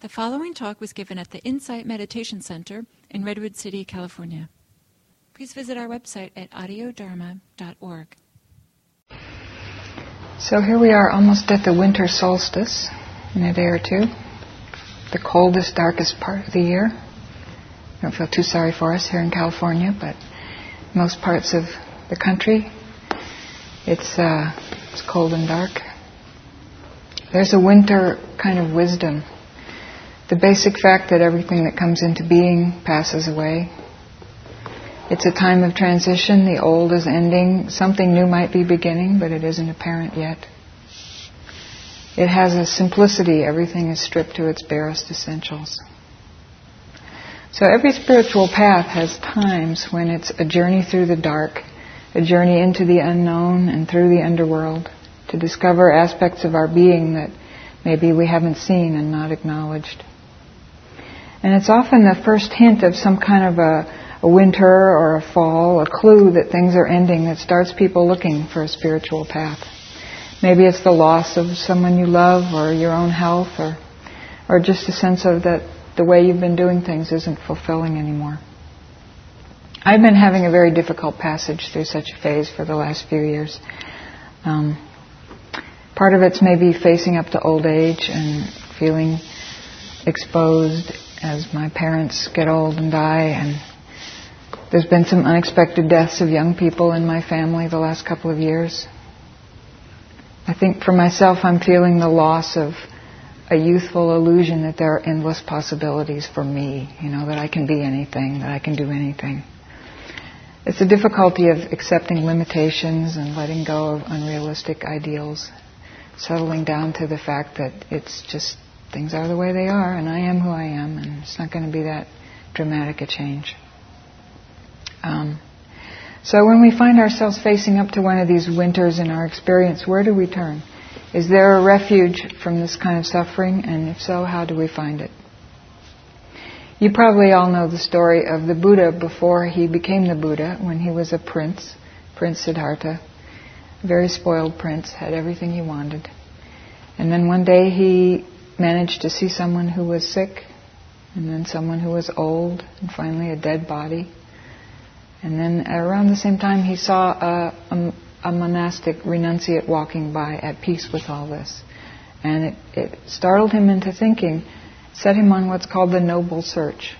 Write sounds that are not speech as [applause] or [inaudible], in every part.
The following talk was given at the Insight Meditation Center in Redwood City, California. Please visit our website at audiodharma.org. So here we are almost at the winter solstice in a day or two, the coldest, darkest part of the year. Don't feel too sorry for us here in California, but most parts of the country, it's, uh, it's cold and dark. There's a winter kind of wisdom the basic fact that everything that comes into being passes away. It's a time of transition. The old is ending. Something new might be beginning, but it isn't apparent yet. It has a simplicity. Everything is stripped to its barest essentials. So every spiritual path has times when it's a journey through the dark, a journey into the unknown and through the underworld to discover aspects of our being that maybe we haven't seen and not acknowledged. And it's often the first hint of some kind of a, a winter or a fall, a clue that things are ending that starts people looking for a spiritual path. Maybe it's the loss of someone you love or your own health or, or just a sense of that the way you've been doing things isn't fulfilling anymore. I've been having a very difficult passage through such a phase for the last few years. Um, part of it's maybe facing up to old age and feeling exposed as my parents get old and die, and there's been some unexpected deaths of young people in my family the last couple of years. I think for myself, I'm feeling the loss of a youthful illusion that there are endless possibilities for me, you know, that I can be anything, that I can do anything. It's a difficulty of accepting limitations and letting go of unrealistic ideals, settling down to the fact that it's just things are the way they are, and I am who I am, and it's not going to be that dramatic a change. Um, so when we find ourselves facing up to one of these winters in our experience, where do we turn? Is there a refuge from this kind of suffering? And if so, how do we find it? You probably all know the story of the Buddha before he became the Buddha, when he was a prince, Prince Siddhartha. Very spoiled prince, had everything he wanted. And then one day he managed to see someone who was sick, and then someone who was old, and finally a dead body. And then around the same time, he saw a, a, a monastic renunciate walking by at peace with all this. And it, it startled him into thinking, set him on what's called the noble search.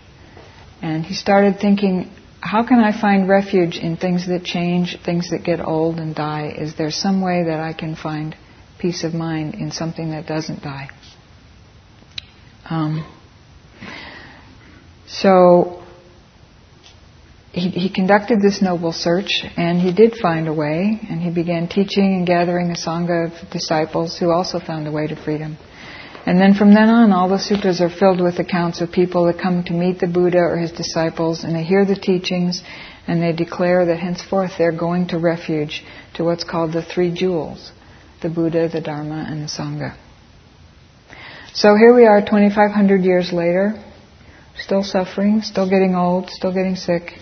And he started thinking, how can I find refuge in things that change, things that get old and die? Is there some way that I can find peace of mind in something that doesn't die? Um, so he, he, conducted this noble search, and he did find a way, and he began teaching and gathering a sangha of disciples who also found a way to freedom. And then from then on, all the sutras are filled with accounts of people that come to meet the Buddha or his disciples, and they hear the teachings, and they declare that henceforth they're going to refuge to what's called the three jewels the Buddha, the Dharma, and the Sangha. So here we are 2,500 years later, still suffering, still getting old, still getting sick,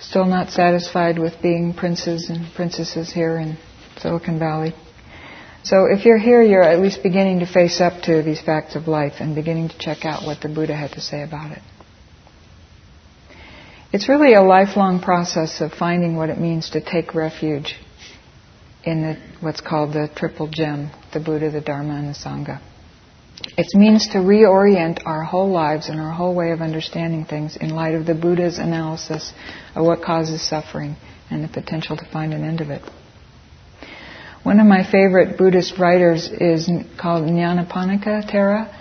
still not satisfied with being princes and princesses here in Silicon Valley. So if you're here, you're at least beginning to face up to these facts of life and beginning to check out what the Buddha had to say about it. It's really a lifelong process of finding what it means to take refuge in the, what's called the triple gem, the Buddha, the Dharma, and the Sangha. It means to reorient our whole lives and our whole way of understanding things in light of the Buddha's analysis of what causes suffering and the potential to find an end of it. One of my favorite Buddhist writers is called Nyanaponika Thera.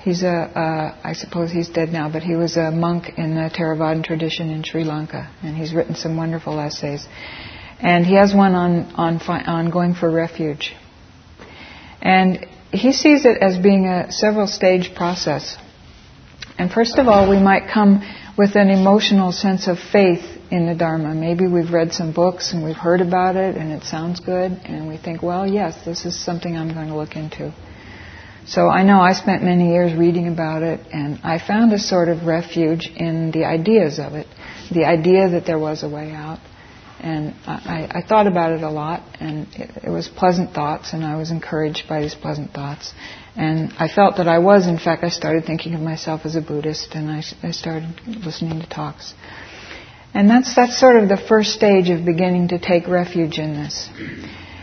He's a, uh, I suppose he's dead now, but he was a monk in the Theravadan tradition in Sri Lanka, and he's written some wonderful essays. And he has one on on, on going for refuge. And he sees it as being a several stage process. And first of all, we might come with an emotional sense of faith in the Dharma. Maybe we've read some books and we've heard about it and it sounds good, and we think, well, yes, this is something I'm going to look into. So I know I spent many years reading about it, and I found a sort of refuge in the ideas of it, the idea that there was a way out, And I, I thought about it a lot, and it, it was pleasant thoughts, and I was encouraged by these pleasant thoughts. And I felt that I was, in fact, I started thinking of myself as a Buddhist, and I, I started listening to talks. And that's, that's sort of the first stage of beginning to take refuge in this.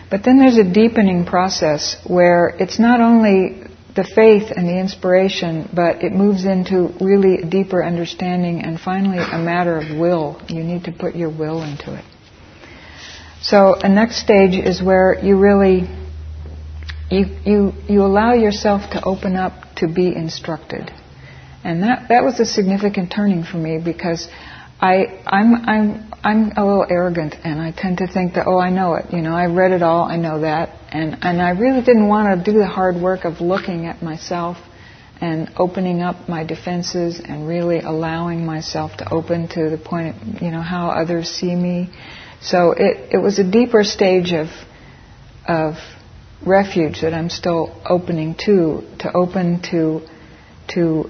But then there's a deepening process where it's not only the faith and the inspiration, but it moves into really deeper understanding and finally a matter of will. You need to put your will into it. So a next stage is where you really you you you allow yourself to open up to be instructed. And that that was a significant turning for me because I I'm I'm I'm a little arrogant and I tend to think that oh I know it. You know I read it all. I know that. And and I really didn't want to do the hard work of looking at myself and opening up my defenses and really allowing myself to open to the point of, you know how others see me so it it was a deeper stage of of refuge that I'm still opening to to open to to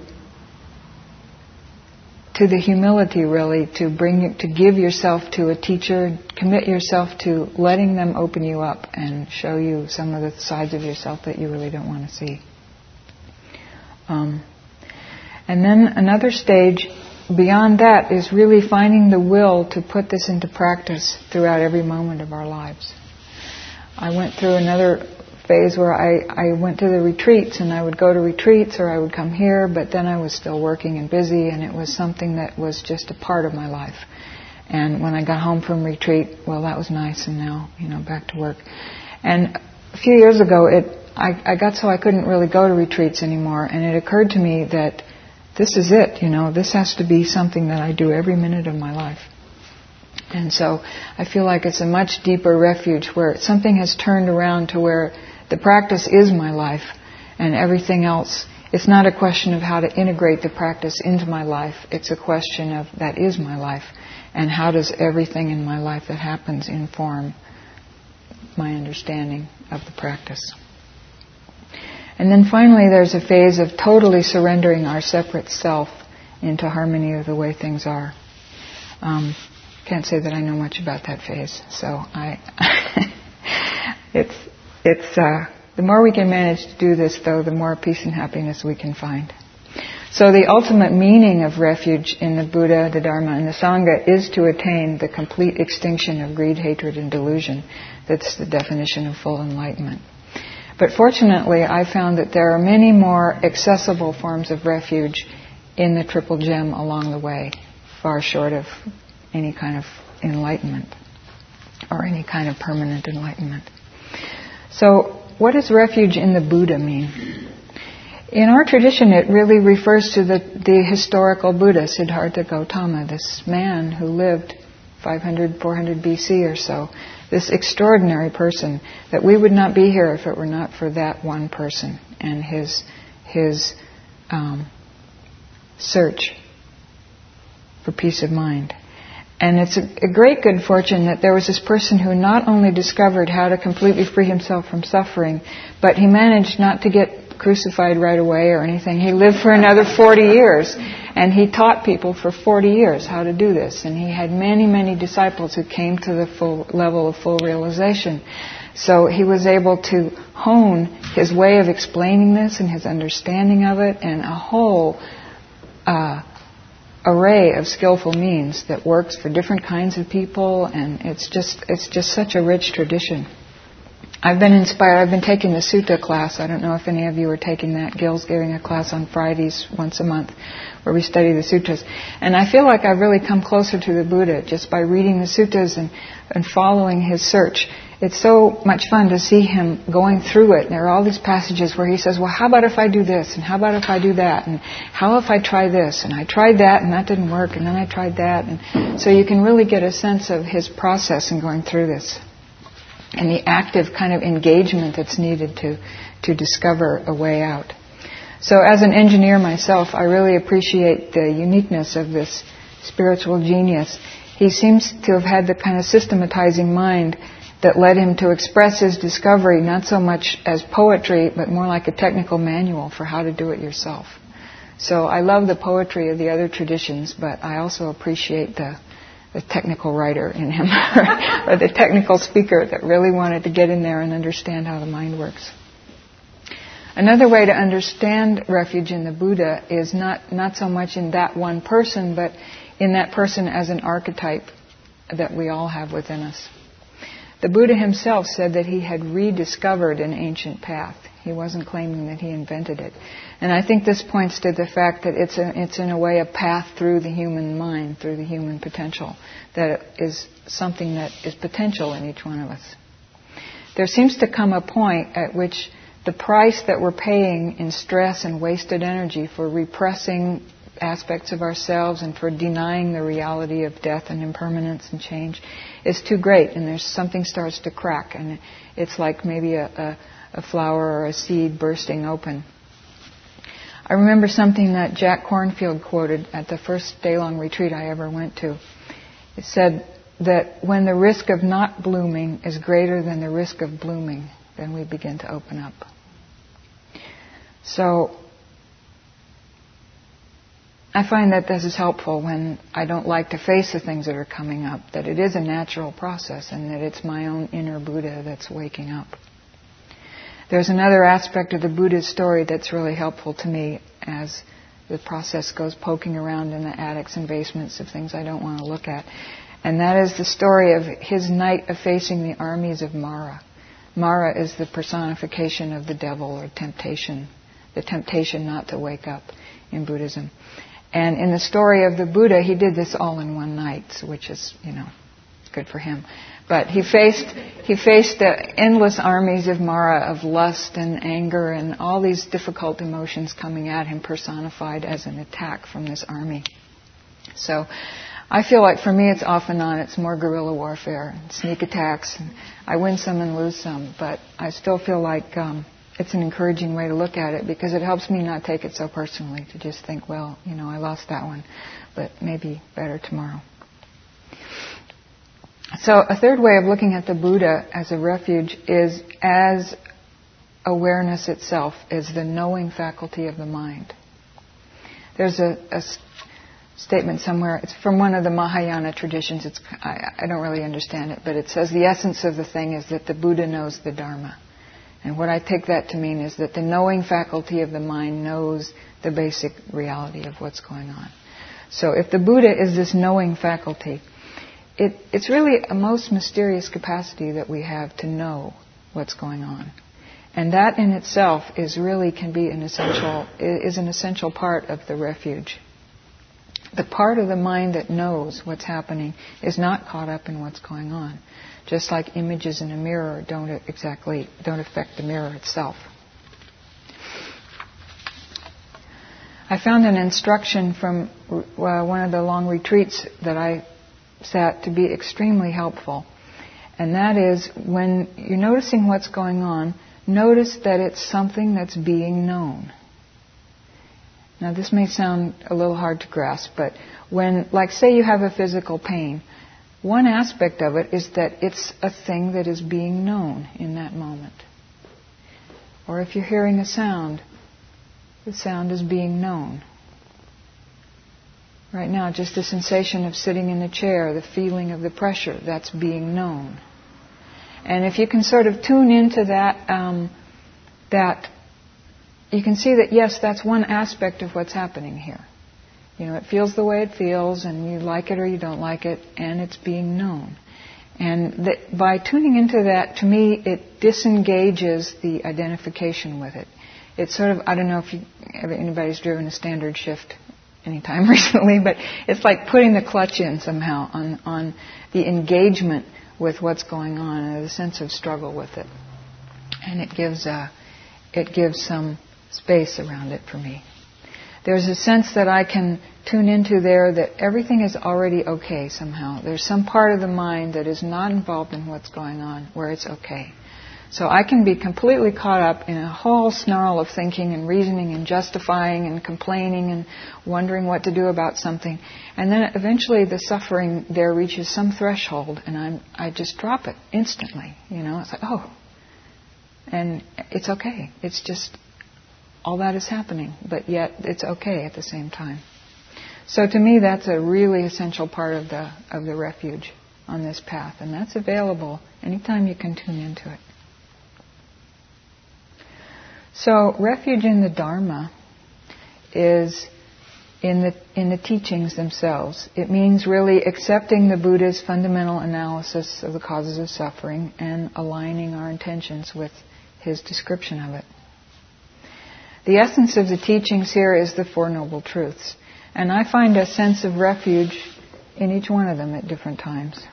to the humility really to bring to give yourself to a teacher, commit yourself to letting them open you up and show you some of the sides of yourself that you really don't want to see. Um, and then another stage beyond that is really finding the will to put this into practice throughout every moment of our lives. I went through another phase where I, I went to the retreats and I would go to retreats or I would come here, but then I was still working and busy and it was something that was just a part of my life. And when I got home from retreat, well, that was nice and now, you know, back to work. And a few years ago, it, I, I got so I couldn't really go to retreats anymore and it occurred to me that this is it, you know, this has to be something that I do every minute of my life. And so I feel like it's a much deeper refuge where something has turned around to where the practice is my life, and everything else. It's not a question of how to integrate the practice into my life. It's a question of that is my life, and how does everything in my life that happens inform my understanding of the practice. And then finally, there's a phase of totally surrendering our separate self into harmony with the way things are. Um, can't say that I know much about that phase, so I. [laughs] it's it's uh, the more we can manage to do this, though, the more peace and happiness we can find. So the ultimate meaning of refuge in the Buddha, the Dharma, and the Sangha is to attain the complete extinction of greed, hatred, and delusion. That's the definition of full enlightenment. But fortunately, I found that there are many more accessible forms of refuge in the Triple Gem along the way, far short of any kind of enlightenment or any kind of permanent enlightenment. So, what does refuge in the Buddha mean? In our tradition, it really refers to the, the historical Buddha, Siddhartha Gautama, this man who lived 500, 400 BC or so, this extraordinary person, that we would not be here if it were not for that one person and his, his um, search for peace of mind. And it's a, a, great good fortune that there was this person who not only discovered how to completely free himself from suffering, but he managed not to get crucified right away or anything. He lived for another 40 years, and he taught people for 40 years how to do this. And he had many, many disciples who came to the full level of full realization. So he was able to hone his way of explaining this and his understanding of it, and a whole uh, array of skillful means that works for different kinds of people, and it's just it's just such a rich tradition. I've been inspired. I've been taking the Sutta class. I don't know if any of you are taking that. Gil's giving a class on Fridays once a month where we study the sutras. And I feel like I've really come closer to the Buddha just by reading the sutras and, and following his search it's so much fun to see him going through it. There are all these passages where he says, well, how about if I do this? And how about if I do that? And how if I try this? And I tried that and that didn't work. And then I tried that. And so you can really get a sense of his process in going through this. And the active kind of engagement that's needed to, to discover a way out. So as an engineer myself, I really appreciate the uniqueness of this spiritual genius. He seems to have had the kind of systematizing mind that led him to express his discovery not so much as poetry, but more like a technical manual for how to do it yourself. So I love the poetry of the other traditions, but I also appreciate the, the technical writer in him, [laughs] or the technical speaker that really wanted to get in there and understand how the mind works. Another way to understand refuge in the Buddha is not, not so much in that one person, but in that person as an archetype that we all have within us. The Buddha himself said that he had rediscovered an ancient path. He wasn't claiming that he invented it. And I think this points to the fact that it's, a, it's in a way a path through the human mind, through the human potential, that is something that is potential in each one of us. There seems to come a point at which the price that we're paying in stress and wasted energy for repressing aspects of ourselves and for denying the reality of death and impermanence and change is too great and there's something starts to crack and it's like maybe a, a, a flower or a seed bursting open. I remember something that Jack Kornfield quoted at the first day-long retreat I ever went to. It said that when the risk of not blooming is greater than the risk of blooming, then we begin to open up. So I find that this is helpful when I don't like to face the things that are coming up, that it is a natural process and that it's my own inner Buddha that's waking up. There's another aspect of the Buddha's story that's really helpful to me as the process goes poking around in the attics and basements of things I don't want to look at. And that is the story of his night of facing the armies of Mara. Mara is the personification of the devil or temptation, the temptation not to wake up in Buddhism. And in the story of the Buddha, he did this all in one night, which is, you know, good for him. But he faced he faced the endless armies of Mara of lust and anger and all these difficult emotions coming at him personified as an attack from this army. So I feel like for me it's off and on. It's more guerrilla warfare, sneak attacks. And I win some and lose some, but I still feel like um, it's an encouraging way to look at it because it helps me not take it so personally. To just think, well, you know, I lost that one, but maybe better tomorrow. So a third way of looking at the Buddha as a refuge is as awareness itself, as the knowing faculty of the mind. There's a, a statement somewhere. It's from one of the Mahayana traditions. It's, I, I don't really understand it, but it says the essence of the thing is that the Buddha knows the Dharma. And what I take that to mean is that the knowing faculty of the mind knows the basic reality of what's going on. So if the Buddha is this knowing faculty, it, it's really a most mysterious capacity that we have to know what's going on. And that in itself is really can be an essential is an essential part of the refuge the part of the mind that knows what's happening is not caught up in what's going on. Just like images in a mirror don't exactly don't affect the mirror itself. I found an instruction from uh, one of the long retreats that I sat to be extremely helpful. And that is when you're noticing what's going on, notice that it's something that's being known. Now, this may sound a little hard to grasp, but when, like, say you have a physical pain, one aspect of it is that it's a thing that is being known in that moment. Or if you're hearing a sound, the sound is being known. Right now, just the sensation of sitting in the chair, the feeling of the pressure, that's being known. And if you can sort of tune into that, um, that you can see that, yes, that's one aspect of what's happening here. You know, it feels the way it feels, and you like it or you don't like it, and it's being known. And that by tuning into that, to me, it disengages the identification with it. It's sort of, I don't know if you, anybody's driven a standard shift anytime [laughs] recently, but it's like putting the clutch in somehow on, on the engagement with what's going on and the sense of struggle with it. And it gives, uh, it gives some space around it for me. There's a sense that I can tune into there that everything is already okay somehow. There's some part of the mind that is not involved in what's going on where it's okay. So I can be completely caught up in a whole snarl of thinking and reasoning and justifying and complaining and wondering what to do about something. And then eventually the suffering there reaches some threshold and I'm, I just drop it instantly. You know, it's like, oh. And it's okay. It's just all that is happening, but yet it's okay at the same time. So to me, that's a really essential part of the of the refuge on this path, and that's available anytime you can tune into it. So refuge in the Dharma is in the in the teachings themselves. It means really accepting the Buddha's fundamental analysis of the causes of suffering and aligning our intentions with his description of it. The essence of the teachings here is the Four Noble Truths. And I find a sense of refuge in each one of them at different times.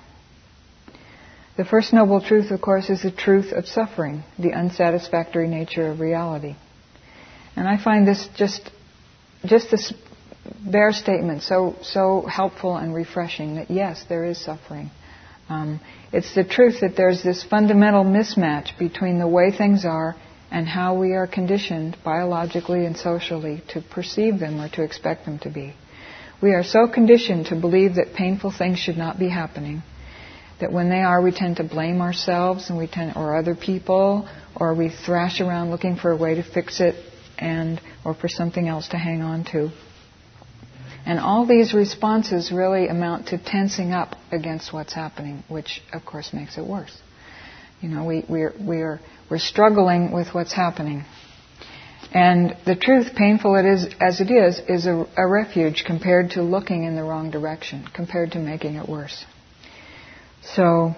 The first noble truth, of course, is the truth of suffering, the unsatisfactory nature of reality. And I find this just, just this bare statement so, so helpful and refreshing that yes, there is suffering. Um, it's the truth that there's this fundamental mismatch between the way things are and how we are conditioned biologically and socially to perceive them or to expect them to be. We are so conditioned to believe that painful things should not be happening that when they are, we tend to blame ourselves and we tend, or other people, or we thrash around looking for a way to fix it and or for something else to hang on to. And all these responses really amount to tensing up against what's happening, which of course makes it worse. You know, we, we're, we're we're struggling with what's happening. And the truth, painful it is as it is, is a, a refuge compared to looking in the wrong direction, compared to making it worse. So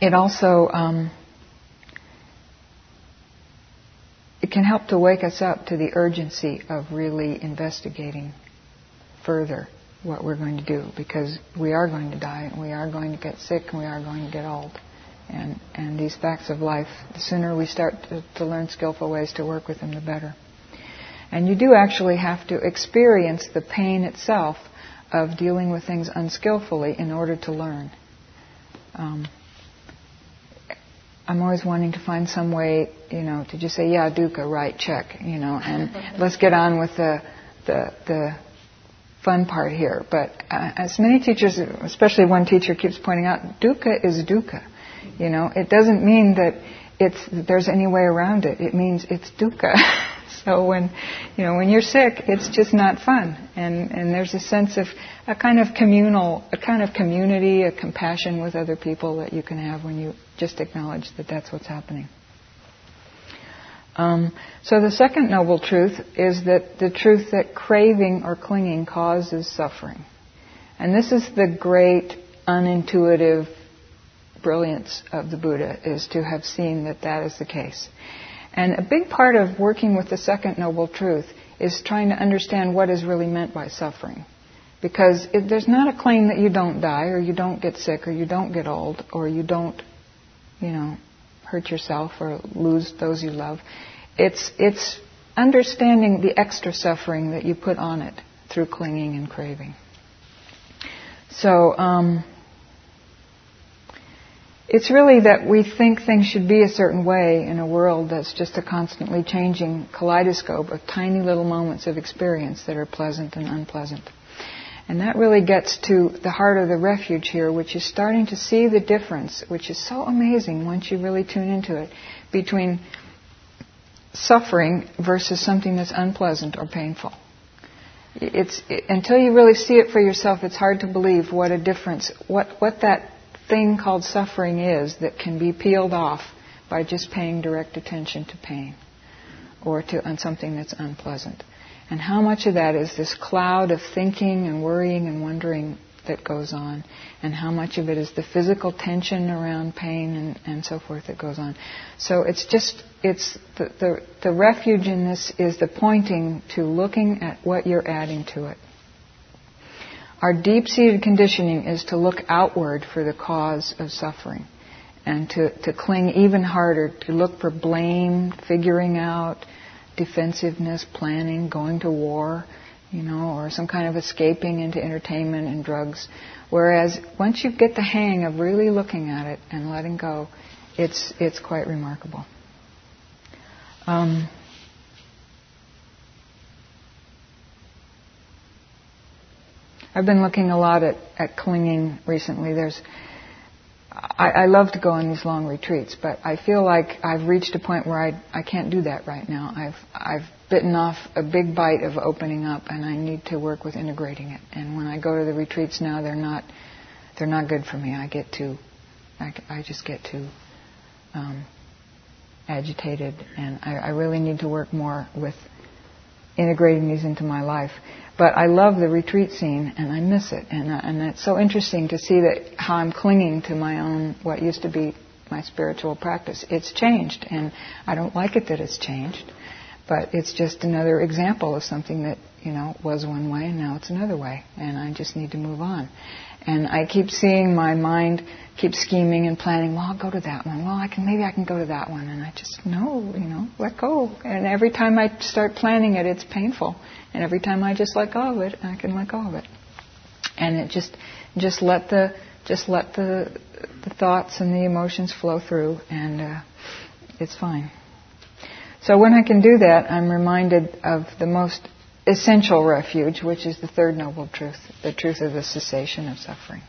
it also um, it can help to wake us up to the urgency of really investigating further what we're going to do because we are going to die and we are going to get sick and we are going to get old and, and these facts of life, the sooner we start to, to learn skillful ways to work with them, the better. And you do actually have to experience the pain itself of dealing with things unskillfully in order to learn. Um, I'm always wanting to find some way, you know, to just say, yeah, dukkha, right, check, you know, and [laughs] let's get on with the, the, the fun part here. But uh, as many teachers, especially one teacher keeps pointing out, dukkha is dukkha. You know, it doesn't mean that it's there's any way around it. It means it's dukkha. [laughs] so when you know when you're sick, it's just not fun, and and there's a sense of a kind of communal, a kind of community, a compassion with other people that you can have when you just acknowledge that that's what's happening. Um, so the second noble truth is that the truth that craving or clinging causes suffering, and this is the great unintuitive brilliance of the Buddha is to have seen that that is the case. And a big part of working with the second noble truth is trying to understand what is really meant by suffering. Because it, there's not a claim that you don't die, or you don't get sick, or you don't get old, or you don't, you know, hurt yourself or lose those you love. It's, it's understanding the extra suffering that you put on it through clinging and craving. So, um, it's really that we think things should be a certain way in a world that's just a constantly changing kaleidoscope of tiny little moments of experience that are pleasant and unpleasant. And that really gets to the heart of the refuge here, which is starting to see the difference, which is so amazing once you really tune into it, between suffering versus something that's unpleasant or painful. It's it, until you really see it for yourself, it's hard to believe what a difference, what what that thing called suffering is that can be peeled off by just paying direct attention to pain or to on something that's unpleasant. And how much of that is this cloud of thinking and worrying and wondering that goes on, and how much of it is the physical tension around pain and, and so forth that goes on. So it's just, it's the, the, the refuge in this is the pointing to looking at what you're adding to it. Our deep seated conditioning is to look outward for the cause of suffering and to, to cling even harder, to look for blame, figuring out defensiveness, planning, going to war, you know, or some kind of escaping into entertainment and drugs. Whereas once you get the hang of really looking at it and letting go, it's, it's quite remarkable. Um, I've been looking a lot at, at clinging recently. There's I, I love to go on these long retreats, but I feel like I've reached a point where I, I can't do that right now. I've, I've bitten off a big bite of opening up, and I need to work with integrating it. And when I go to the retreats now, they're not, they're not good for me. I get too, I, I just get too um, agitated, and I, I really need to work more with integrating these into my life. But I love the retreat scene, and I miss it, and uh, and it's so interesting to see that how I'm clinging to my own what used to be my spiritual practice. It's changed, and I don't like it that it's changed, but it's just another example of something that you know was one way and now it's another way, and I just need to move on. And I keep seeing my mind keep scheming and planning. Well, I'll go to that one. Well, I can maybe I can go to that one. And I just no, you know, let go. And every time I start planning it, it's painful. And every time I just let go of it, I can let go of it. And it just just let the just let the the thoughts and the emotions flow through, and uh, it's fine. So when I can do that, I'm reminded of the most essential refuge, which is the third noble truth, the truth of the cessation of suffering.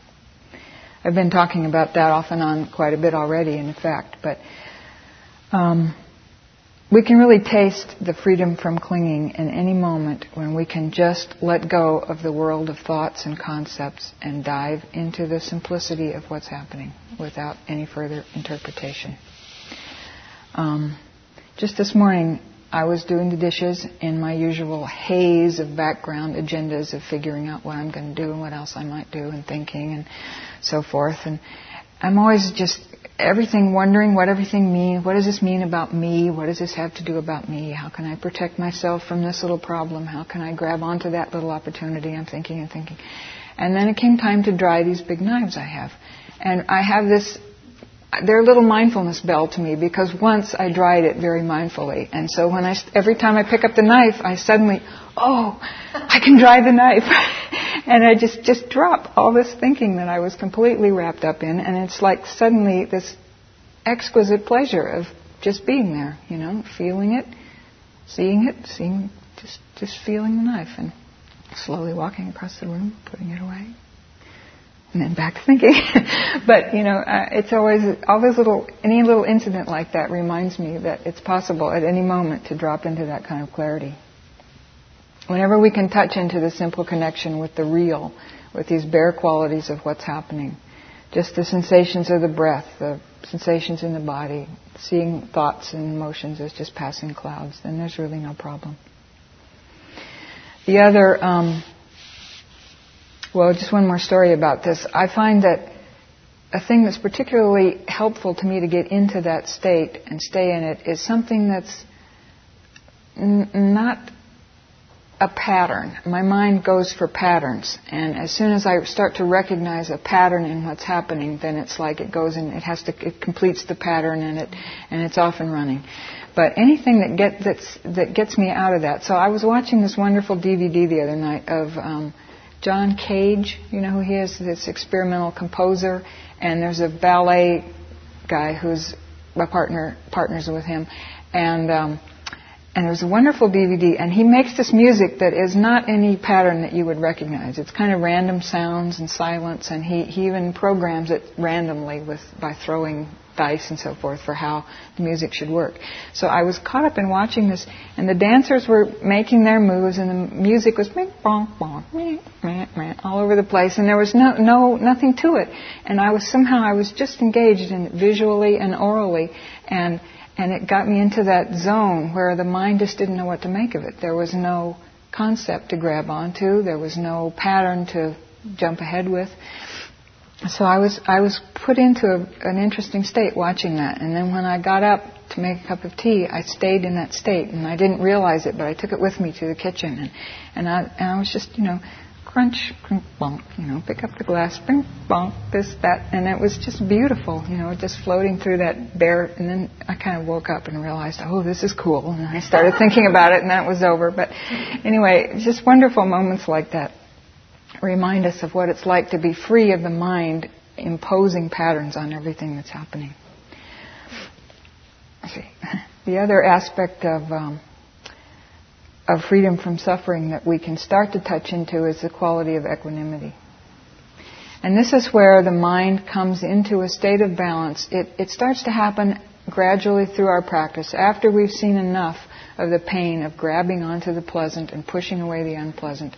I've been talking about that off and on quite a bit already, in fact, but um, we can really taste the freedom from clinging in any moment when we can just let go of the world of thoughts and concepts and dive into the simplicity of what's happening without any further interpretation. Um, just this morning, I was doing the dishes in my usual haze of background agendas of figuring out what I'm going to do and what else I might do and thinking and so forth. And I'm always just everything wondering what everything means. What does this mean about me? What does this have to do about me? How can I protect myself from this little problem? How can I grab onto that little opportunity? I'm thinking and thinking. And then it came time to dry these big knives I have. And I have this they're a little mindfulness bell to me because once I dried it very mindfully, and so when I every time I pick up the knife, I suddenly, oh, I can dry the knife, [laughs] and I just just drop all this thinking that I was completely wrapped up in, and it's like suddenly this exquisite pleasure of just being there, you know, feeling it, seeing it, seeing, just just feeling the knife, and slowly walking across the room, putting it away and then back to thinking. [laughs] but you know, uh, it's always all those little any little incident like that reminds me that it's possible at any moment to drop into that kind of clarity. Whenever we can touch into the simple connection with the real, with these bare qualities of what's happening, just the sensations of the breath, the sensations in the body, seeing thoughts and emotions as just passing clouds, then there's really no problem. The other um, well, just one more story about this. I find that a thing that's particularly helpful to me to get into that state and stay in it is something that's n- not a pattern. My mind goes for patterns, and as soon as I start to recognize a pattern in what's happening, then it's like it goes and it has to it completes the pattern and it and it's off and running. But anything that get that's that gets me out of that. So I was watching this wonderful DVD the other night of. Um, John Cage, you know who he is, this experimental composer, and there's a ballet guy who's a partner partners with him, and um, and there's a wonderful DVD, and he makes this music that is not any pattern that you would recognize. It's kind of random sounds and silence, and he, he even programs it randomly with by throwing dice and so forth for how the music should work. So I was caught up in watching this, and the dancers were making their moves, and the music was all over the place, and there was no, no nothing to it. And I was somehow I was just engaged in it visually and aurally, and and it got me into that zone where the mind just didn't know what to make of it. There was no concept to grab onto. There was no pattern to jump ahead with so I was I was put into a, an interesting state watching that, and then when I got up to make a cup of tea, I stayed in that state, and I didn't realize it, but I took it with me to the kitchen, and and I and I was just you know crunch, crunch, bonk, you know, pick up the glass, bing, bonk, this, that, and it was just beautiful, you know, just floating through that bare, and then I kind of woke up and realized, oh, this is cool, and I started thinking about it, and that was over, but anyway, just wonderful moments like that remind us of what it's like to be free of the mind imposing patterns on everything that's happening. See, [laughs] The other aspect of um, of freedom from suffering that we can start to touch into is the quality of equanimity. And this is where the mind comes into a state of balance. It, it starts to happen gradually through our practice. After we've seen enough of the pain of grabbing onto the pleasant and pushing away the unpleasant,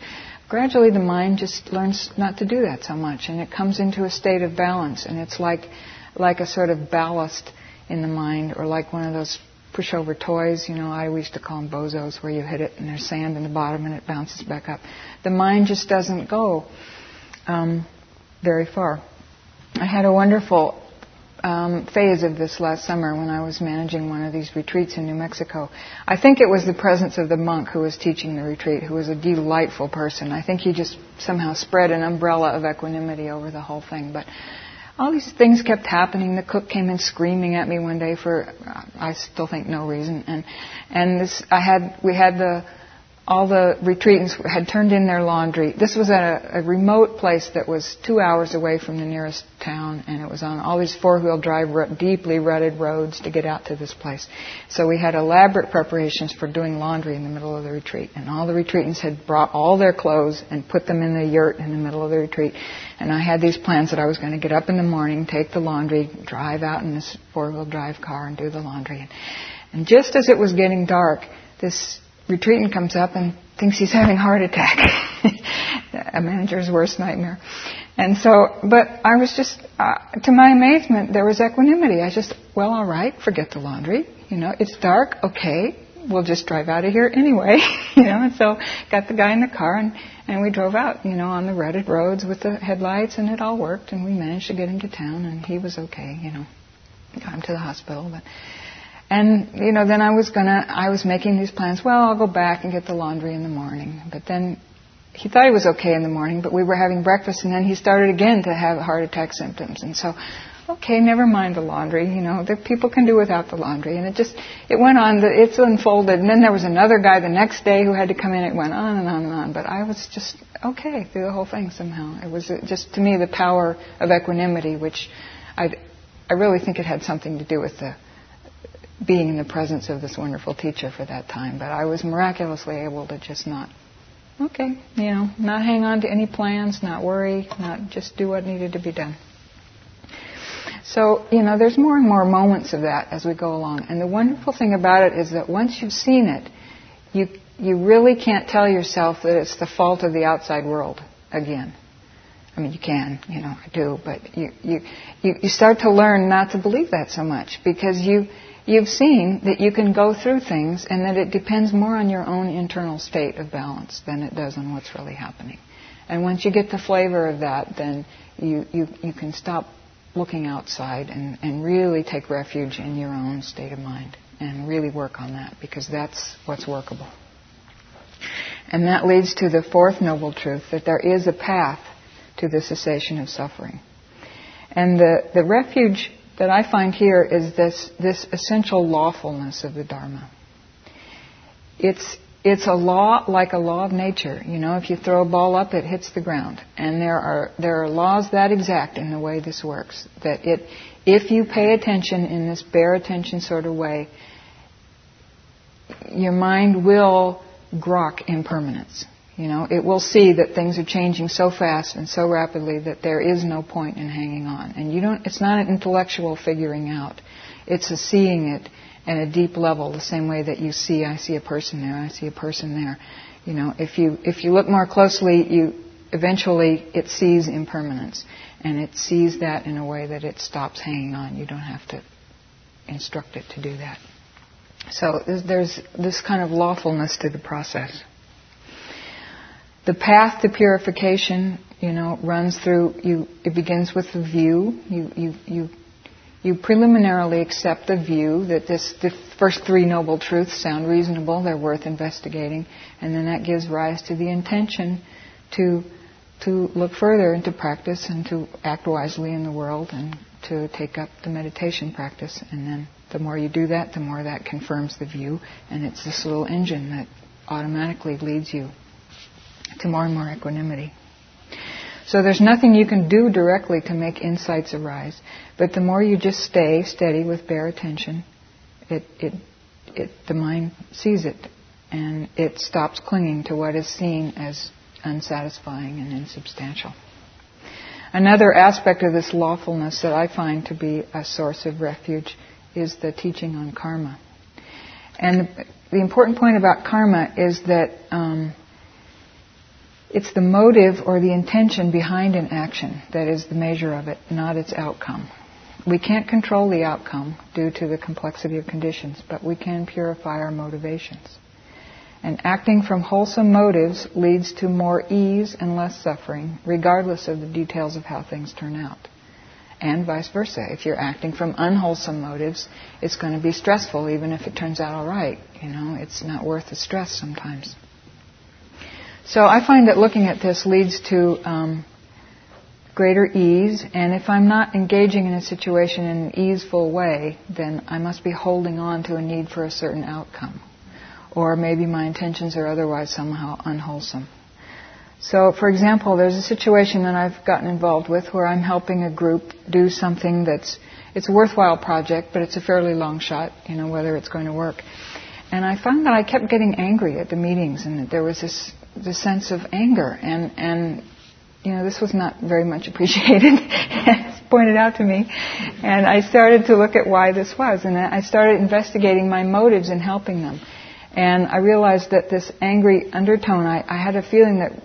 gradually the mind just learns not to do that so much and it comes into a state of balance and it's like like a sort of ballast in the mind or like one of those pushover toys, you know, I used to call them bozos where you hit it and there's sand in the bottom and it bounces back up. The mind just doesn't go um, very far. I had a wonderful um, phase of this last summer when I was managing one of these retreats in New Mexico. I think it was the presence of the monk who was teaching the retreat, who was a delightful person. I think he just somehow spread an umbrella of equanimity over the whole thing. But all these things kept happening. The cook came in screaming at me one day for, I still think no reason. And, and this, I had, we had the all the retreatants had turned in their laundry. This was at a, a, remote place that was two hours away from the nearest town, and it was on all these four-wheel drive, deeply rutted roads to get out to this place. So we had elaborate preparations for doing laundry in the middle of the retreat, and all the retreatants had brought all their clothes and put them in the yurt in the middle of the retreat. And I had these plans that I was going to get up in the morning, take the laundry, drive out in this four-wheel drive car, and do the laundry. And just as it was getting dark, this retreatant comes up and thinks he's having a heart attack. [laughs] a manager's worst nightmare. And so, but I was just, uh, to my amazement, there was equanimity. I just, well, all right, forget the laundry. You know, it's dark, okay, we'll just drive out of here anyway. [laughs] you know, and so got the guy in the car and, and we drove out, you know, on the rutted roads with the headlights and it all worked and we managed to get into town and he was okay, you know. Got him to the hospital, but and, you know, then I was gonna, I was making these plans, well, I'll go back and get the laundry in the morning. But then he thought he was okay in the morning, but we were having breakfast and then he started again to have heart attack symptoms. And so, okay, never mind the laundry, you know, the people can do without the laundry. And it just, it went on, it's unfolded. And then there was another guy the next day who had to come in. It went on and on and on. But I was just okay through the whole thing somehow. It was just, to me, the power of equanimity, which I, I really think it had something to do with the being in the presence of this wonderful teacher for that time. But I was miraculously able to just not, okay, you know, not hang on to any plans, not worry, not just do what needed to be done. So, you know, there's more and more moments of that as we go along. And the wonderful thing about it is that once you've seen it, you, you really can't tell yourself that it's the fault of the outside world again. I mean, you can, you know, I do, but you, you, you, you start to learn not to believe that so much because you, you've seen that you can go through things and that it depends more on your own internal state of balance than it does on what's really happening. And once you get the flavor of that, then you, you, you can stop looking outside and, and really take refuge in your own state of mind and really work on that because that's what's workable. And that leads to the fourth noble truth that there is a path to the cessation of suffering. And the, the refuge that I find here is this, this essential lawfulness of the Dharma. It's, it's a law like a law of nature. You know, if you throw a ball up, it hits the ground. And there are, there are laws that exact in the way this works. That it, if you pay attention in this bare attention sort of way, your mind will grok impermanence. You know, it will see that things are changing so fast and so rapidly that there is no point in hanging on. And you don't, it's not an intellectual figuring out. It's a seeing it at a deep level, the same way that you see, I see a person there, I see a person there. You know, if you, if you look more closely, you, eventually it sees impermanence. And it sees that in a way that it stops hanging on. You don't have to instruct it to do that. So there's this kind of lawfulness to the process the path to purification, you know, runs through you. It begins with the view. You you you you preliminarily accept the view that this the first three noble truths sound reasonable. They're worth investigating, and then that gives rise to the intention to to look further into practice and to act wisely in the world and to take up the meditation practice. And then the more you do that, the more that confirms the view, and it's this little engine that automatically leads you to more and more equanimity. So there's nothing you can do directly to make insights arise, but the more you just stay steady with bare attention, it, it, it, the mind sees it and it stops clinging to what is seen as unsatisfying and insubstantial. Another aspect of this lawfulness that I find to be a source of refuge is the teaching on karma. And the important point about karma is that um, it's the motive or the intention behind an action that is the measure of it, not its outcome. We can't control the outcome due to the complexity of conditions, but we can purify our motivations. And acting from wholesome motives leads to more ease and less suffering, regardless of the details of how things turn out. And vice versa. If you're acting from unwholesome motives, it's going to be stressful even if it turns out all right. You know, it's not worth the stress sometimes. So I find that looking at this leads to um, greater ease, and if I'm not engaging in a situation in an easeful way, then I must be holding on to a need for a certain outcome. Or maybe my intentions are otherwise somehow unwholesome. So, for example, there's a situation that I've gotten involved with where I'm helping a group do something that's it's a worthwhile project, but it's a fairly long shot, you know, whether it's going to work. And I found that I kept getting angry at the meetings, and that there was this the sense of anger. And and you know this was not very much appreciated [laughs] it's pointed out to me. And I started to look at why this was. And I started investigating my motives in helping them. And I realized that this angry undertone I, I had a feeling that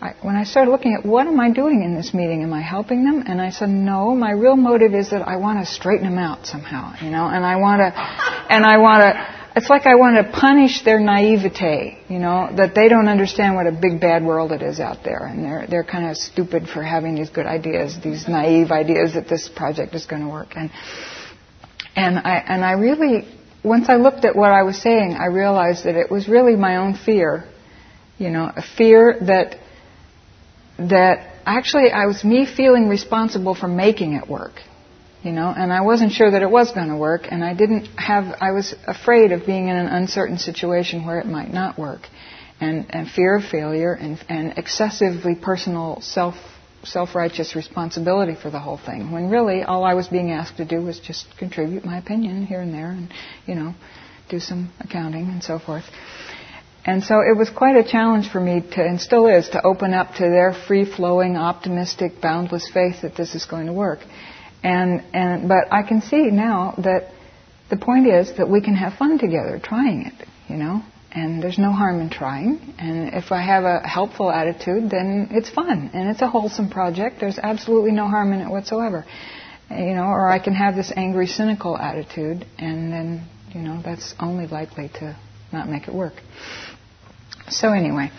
I, when I started looking at what am I doing in this meeting, am I helping them? And I said, no, my real motive is that I want to straighten them out somehow, you know, and I want to, and I want to it's like I want to punish their naivete, you know, that they don't understand what a big bad world it is out there, and they're they're kind of stupid for having these good ideas, these naive ideas that this project is going to work, and and I and I really once I looked at what I was saying, I realized that it was really my own fear, you know, a fear that that actually I was me feeling responsible for making it work you know, and I wasn't sure that it was going to work, and I didn't have, I was afraid of being in an uncertain situation where it might not work, and, and fear of failure, and, and excessively personal self self-righteous responsibility for the whole thing. When really all I was being asked to do was just contribute my opinion here and there, and you know, do some accounting and so forth. And so it was quite a challenge for me to, and still is, to open up to their free-flowing, optimistic, boundless faith that this is going to work. And, and, but I can see now that the point is that we can have fun together trying it, you know, and there's no harm in trying. And if I have a helpful attitude, then it's fun and it's a wholesome project. There's absolutely no harm in it whatsoever, you know. Or I can have this angry, cynical attitude, and then you know that's only likely to not make it work. So anyway,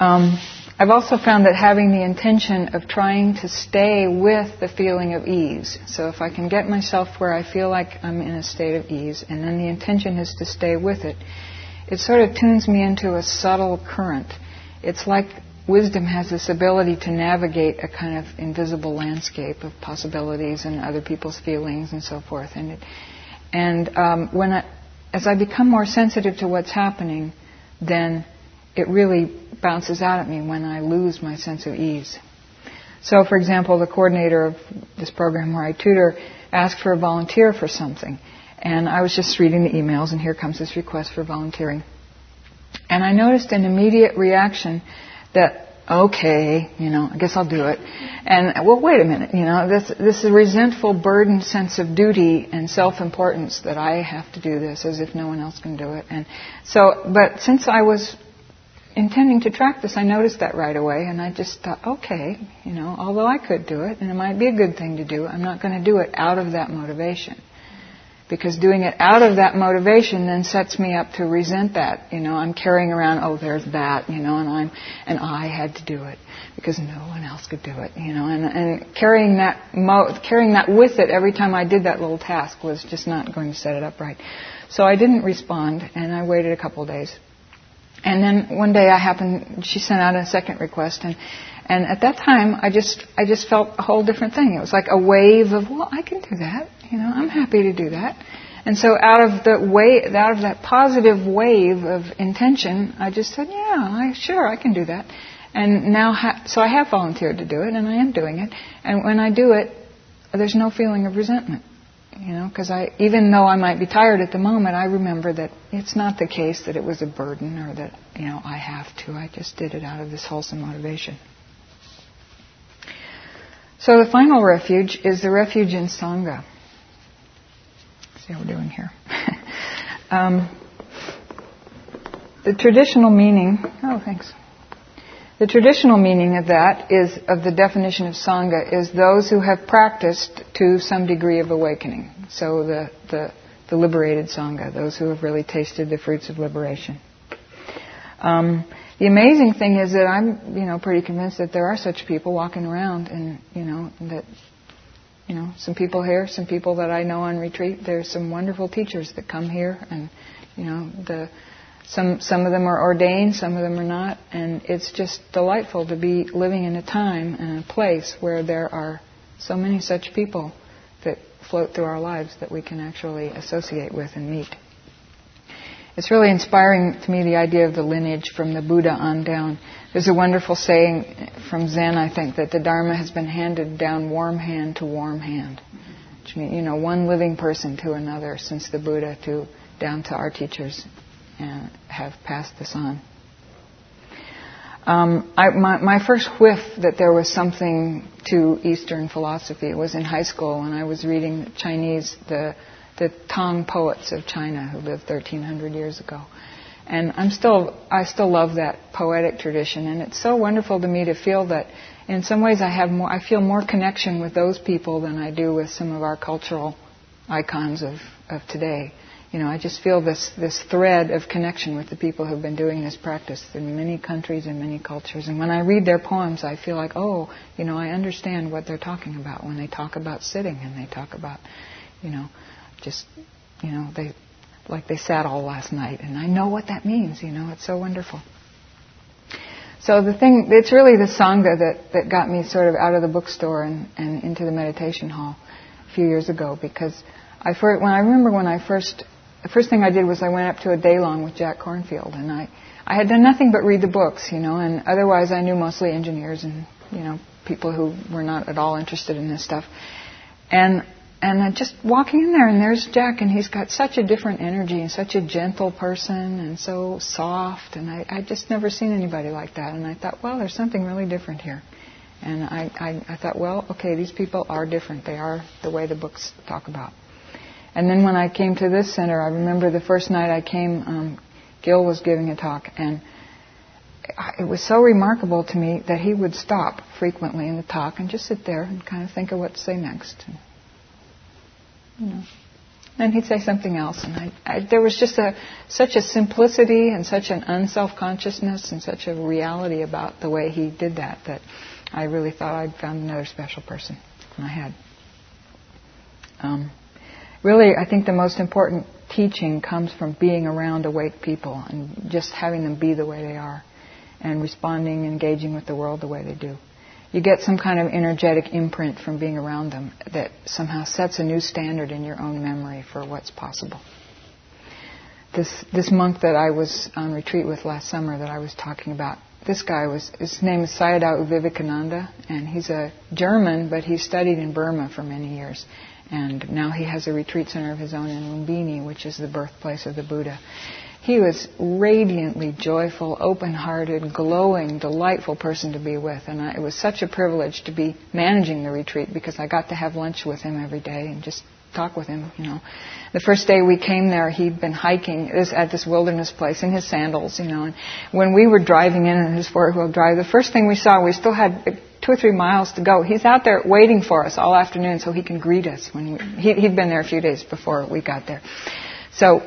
um, I've also found that having the intention of trying to stay with the feeling of ease. So if I can get myself where I feel like I'm in a state of ease, and then the intention is to stay with it, it sort of tunes me into a subtle current. It's like wisdom has this ability to navigate a kind of invisible landscape of possibilities and other people's feelings and so forth. And, it, and um, when I, as I become more sensitive to what's happening, then it really bounces out at me when I lose my sense of ease. So, for example, the coordinator of this program where I tutor asked for a volunteer for something. And I was just reading the emails, and here comes this request for volunteering. And I noticed an immediate reaction that, okay, you know, I guess I'll do it. And, well, wait a minute, you know, this, this resentful, burdened sense of duty and self-importance that I have to do this as if no one else can do it. And so, but since I was intending to track this, I noticed that right away, and I just thought, okay, you know, although I could do it, and it might be a good thing to do, I'm not going to do it out of that motivation. Because doing it out of that motivation then sets me up to resent that. You know, I'm carrying around, oh, there's that, you know, and I'm, and I had to do it because no one else could do it, you know, and, and carrying that, mo- carrying that with it every time I did that little task was just not going to set it up right. So I didn't respond, and I waited a couple of days. And then one day I happened, she sent out a second request and, and at that time I just, I just felt a whole different thing. It was like a wave of, well, I can do that. You know, I'm happy to do that. And so out of the way out of that positive wave of intention, I just said, yeah, I, sure, I can do that. And now, ha- so I have volunteered to do it and I am doing it. And when I do it, there's no feeling of resentment. You know, because I, even though I might be tired at the moment, I remember that it's not the case that it was a burden or that, you know, I have to. I just did it out of this wholesome motivation. So the final refuge is the refuge in Sangha. Let's see how we're doing here. [laughs] um, the traditional meaning, oh, thanks. The traditional meaning of that is, of the definition of Sangha, is those who have practiced to some degree of awakening. So the, the, the liberated Sangha, those who have really tasted the fruits of liberation. Um, the amazing thing is that I'm, you know, pretty convinced that there are such people walking around, and you know that, you know, some people here, some people that I know on retreat. There's some wonderful teachers that come here, and you know, the some some of them are ordained, some of them are not, and it's just delightful to be living in a time and a place where there are so many such people that float through our lives that we can actually associate with and meet. It's really inspiring to me the idea of the lineage from the Buddha on down. There's a wonderful saying from Zen, I think, that the Dharma has been handed down warm hand to warm hand. Which means, you know, one living person to another since the Buddha to down to our teachers and have passed this on. Um, I, my, my, first whiff that there was something to Eastern philosophy was in high school when I was reading Chinese, the the Tang poets of China who lived 1,300 years ago. And I'm still, I still love that poetic tradition, and it's so wonderful to me to feel that, in some ways, I have more, I feel more connection with those people than I do with some of our cultural icons of, of today. You know, I just feel this, this thread of connection with the people who've been doing this practice in many countries and many cultures. And when I read their poems, I feel like, oh, you know, I understand what they're talking about when they talk about sitting and they talk about, you know, just, you know, they like they sat all last night, and I know what that means. You know, it's so wonderful. So the thing, it's really the sangha that, that got me sort of out of the bookstore and, and into the meditation hall a few years ago because I when I remember when I first, the first thing I did was I went up to a day long with Jack Kornfield and I, I had done nothing but read the books, you know, and otherwise I knew mostly engineers and, you know, people who were not at all interested in this stuff. And and uh, just walking in there, and there's Jack, and he's got such a different energy and such a gentle person and so soft. And I, I just never seen anybody like that. And I thought, well, there's something really different here. And I, I, I thought, well, okay, these people are different. They are the way the books talk about. And then when I came to this center, I remember the first night I came, um, Gil was giving a talk, and it was so remarkable to me that he would stop frequently in the talk and just sit there and kind of think of what to say next. And you know. And he'd say something else, and I, I, there was just a such a simplicity and such an unself consciousness and such a reality about the way he did that that I really thought I'd found another special person in my head. Um, really, I think the most important teaching comes from being around awake people and just having them be the way they are, and responding, engaging with the world the way they do you get some kind of energetic imprint from being around them that somehow sets a new standard in your own memory for what's possible. This this monk that I was on retreat with last summer that I was talking about, this guy was his name is Sayadaw Vivekananda, and he's a German, but he studied in Burma for many years, and now he has a retreat center of his own in Lumbini, which is the birthplace of the Buddha. He was radiantly joyful, open-hearted, glowing, delightful person to be with, and I, it was such a privilege to be managing the retreat because I got to have lunch with him every day and just talk with him. You know, the first day we came there, he'd been hiking this, at this wilderness place in his sandals. You know, and when we were driving in in his four-wheel drive, the first thing we saw, we still had two or three miles to go. He's out there waiting for us all afternoon so he can greet us when we, he, he'd been there a few days before we got there. So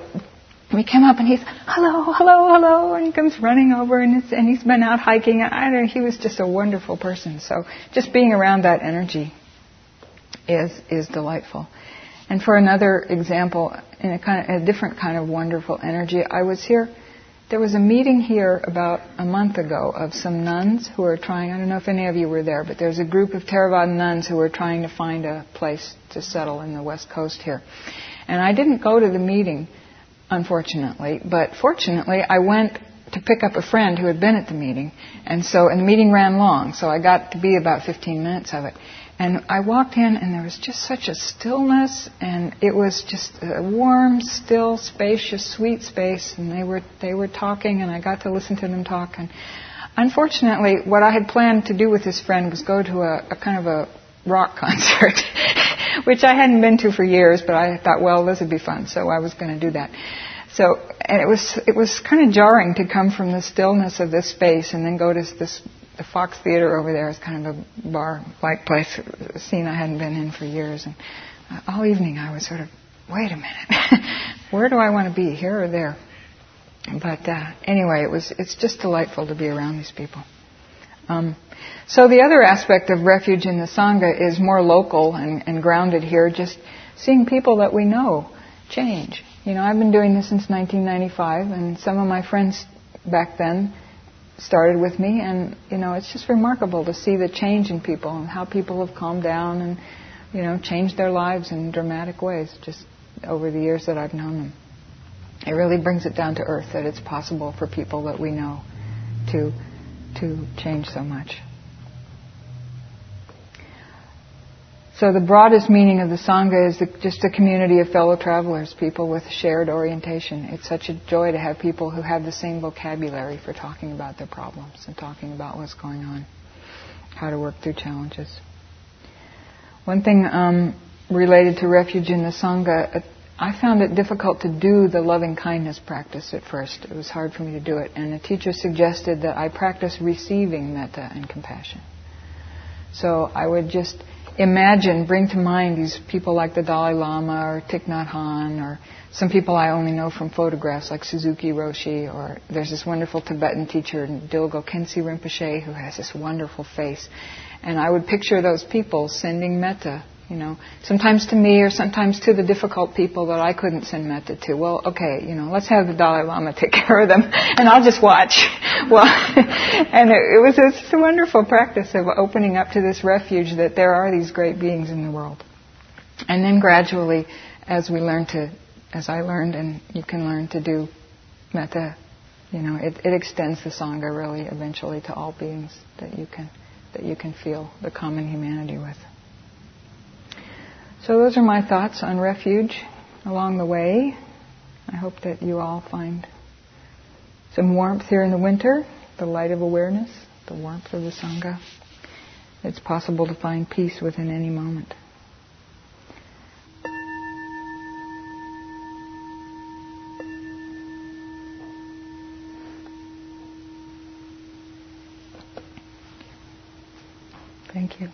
we came up and he's, hello, hello, hello, and he comes running over and, and he's been out hiking. I don't he was just a wonderful person. So just being around that energy is, is delightful. And for another example, in a kind of a different kind of wonderful energy, I was here. There was a meeting here about a month ago of some nuns who are trying. I don't know if any of you were there, but there's a group of Theravada nuns who were trying to find a place to settle in the west coast here. And I didn't go to the meeting unfortunately. But fortunately, I went to pick up a friend who had been at the meeting, and so and the meeting ran long, so I got to be about 15 minutes of it. And I walked in, and there was just such a stillness, and it was just a warm, still, spacious, sweet space. And they were they were talking, and I got to listen to them talk. And unfortunately, what I had planned to do with this friend was go to a, a kind of a rock [laughs] concert, which I hadn't been to for years, but I thought, well, this would be fun, so I was going to do that. So, and it was it was kind of jarring to come from the stillness of this space and then go to this the Fox Theater over there is kind of a bar-like place, a scene I hadn't been in for years, and uh, all evening I was sort of, wait a minute, [laughs] where do I want to be, here or there? But uh, anyway, it was it's just delightful to be around these people. Um, so the other aspect of refuge in the Sangha is more local and, and grounded here, just seeing people that we know change. You know, I've been doing this since 1995, and some of my friends back then started with me, and you know, it's just remarkable to see the change in people and how people have calmed down and you know changed their lives in dramatic ways just over the years that I've known them. It really brings it down to earth that it's possible for people that we know to to change so much. So the broadest meaning of the Sangha is the, just a community of fellow travelers, people with shared orientation. It's such a joy to have people who have the same vocabulary for talking about their problems and talking about what's going on, how to work through challenges. One thing um, related to refuge in the Sangha, I found it difficult to do the loving kindness practice at first. It was hard for me to do it. And the teacher suggested that I practice receiving metta and compassion. So I would just imagine, bring to mind these people like the Dalai Lama or Thich Nhat Hanh or some people I only know from photographs like Suzuki Roshi or there's this wonderful Tibetan teacher Dilgo Khyentse Rinpoche who has this wonderful face. And I would picture those people sending metta you know, sometimes to me or sometimes to the difficult people that I couldn't send metta to. Well, okay, you know, let's have the Dalai Lama [laughs] take care of them, and I'll just watch. [laughs] Well, [laughs] and it, it was a wonderful practice of opening up to this refuge that there are these great beings in the world. And then gradually, as we learn to, as I learned, and you can learn to do metta, you know, it, it extends the sangha really eventually to all beings that you can that you can feel the common humanity with. So those are my thoughts on refuge along the way. I hope that you all find some warmth here in the winter, the light of awareness, the warmth of the Sangha. It's possible to find peace within any moment. Thank you.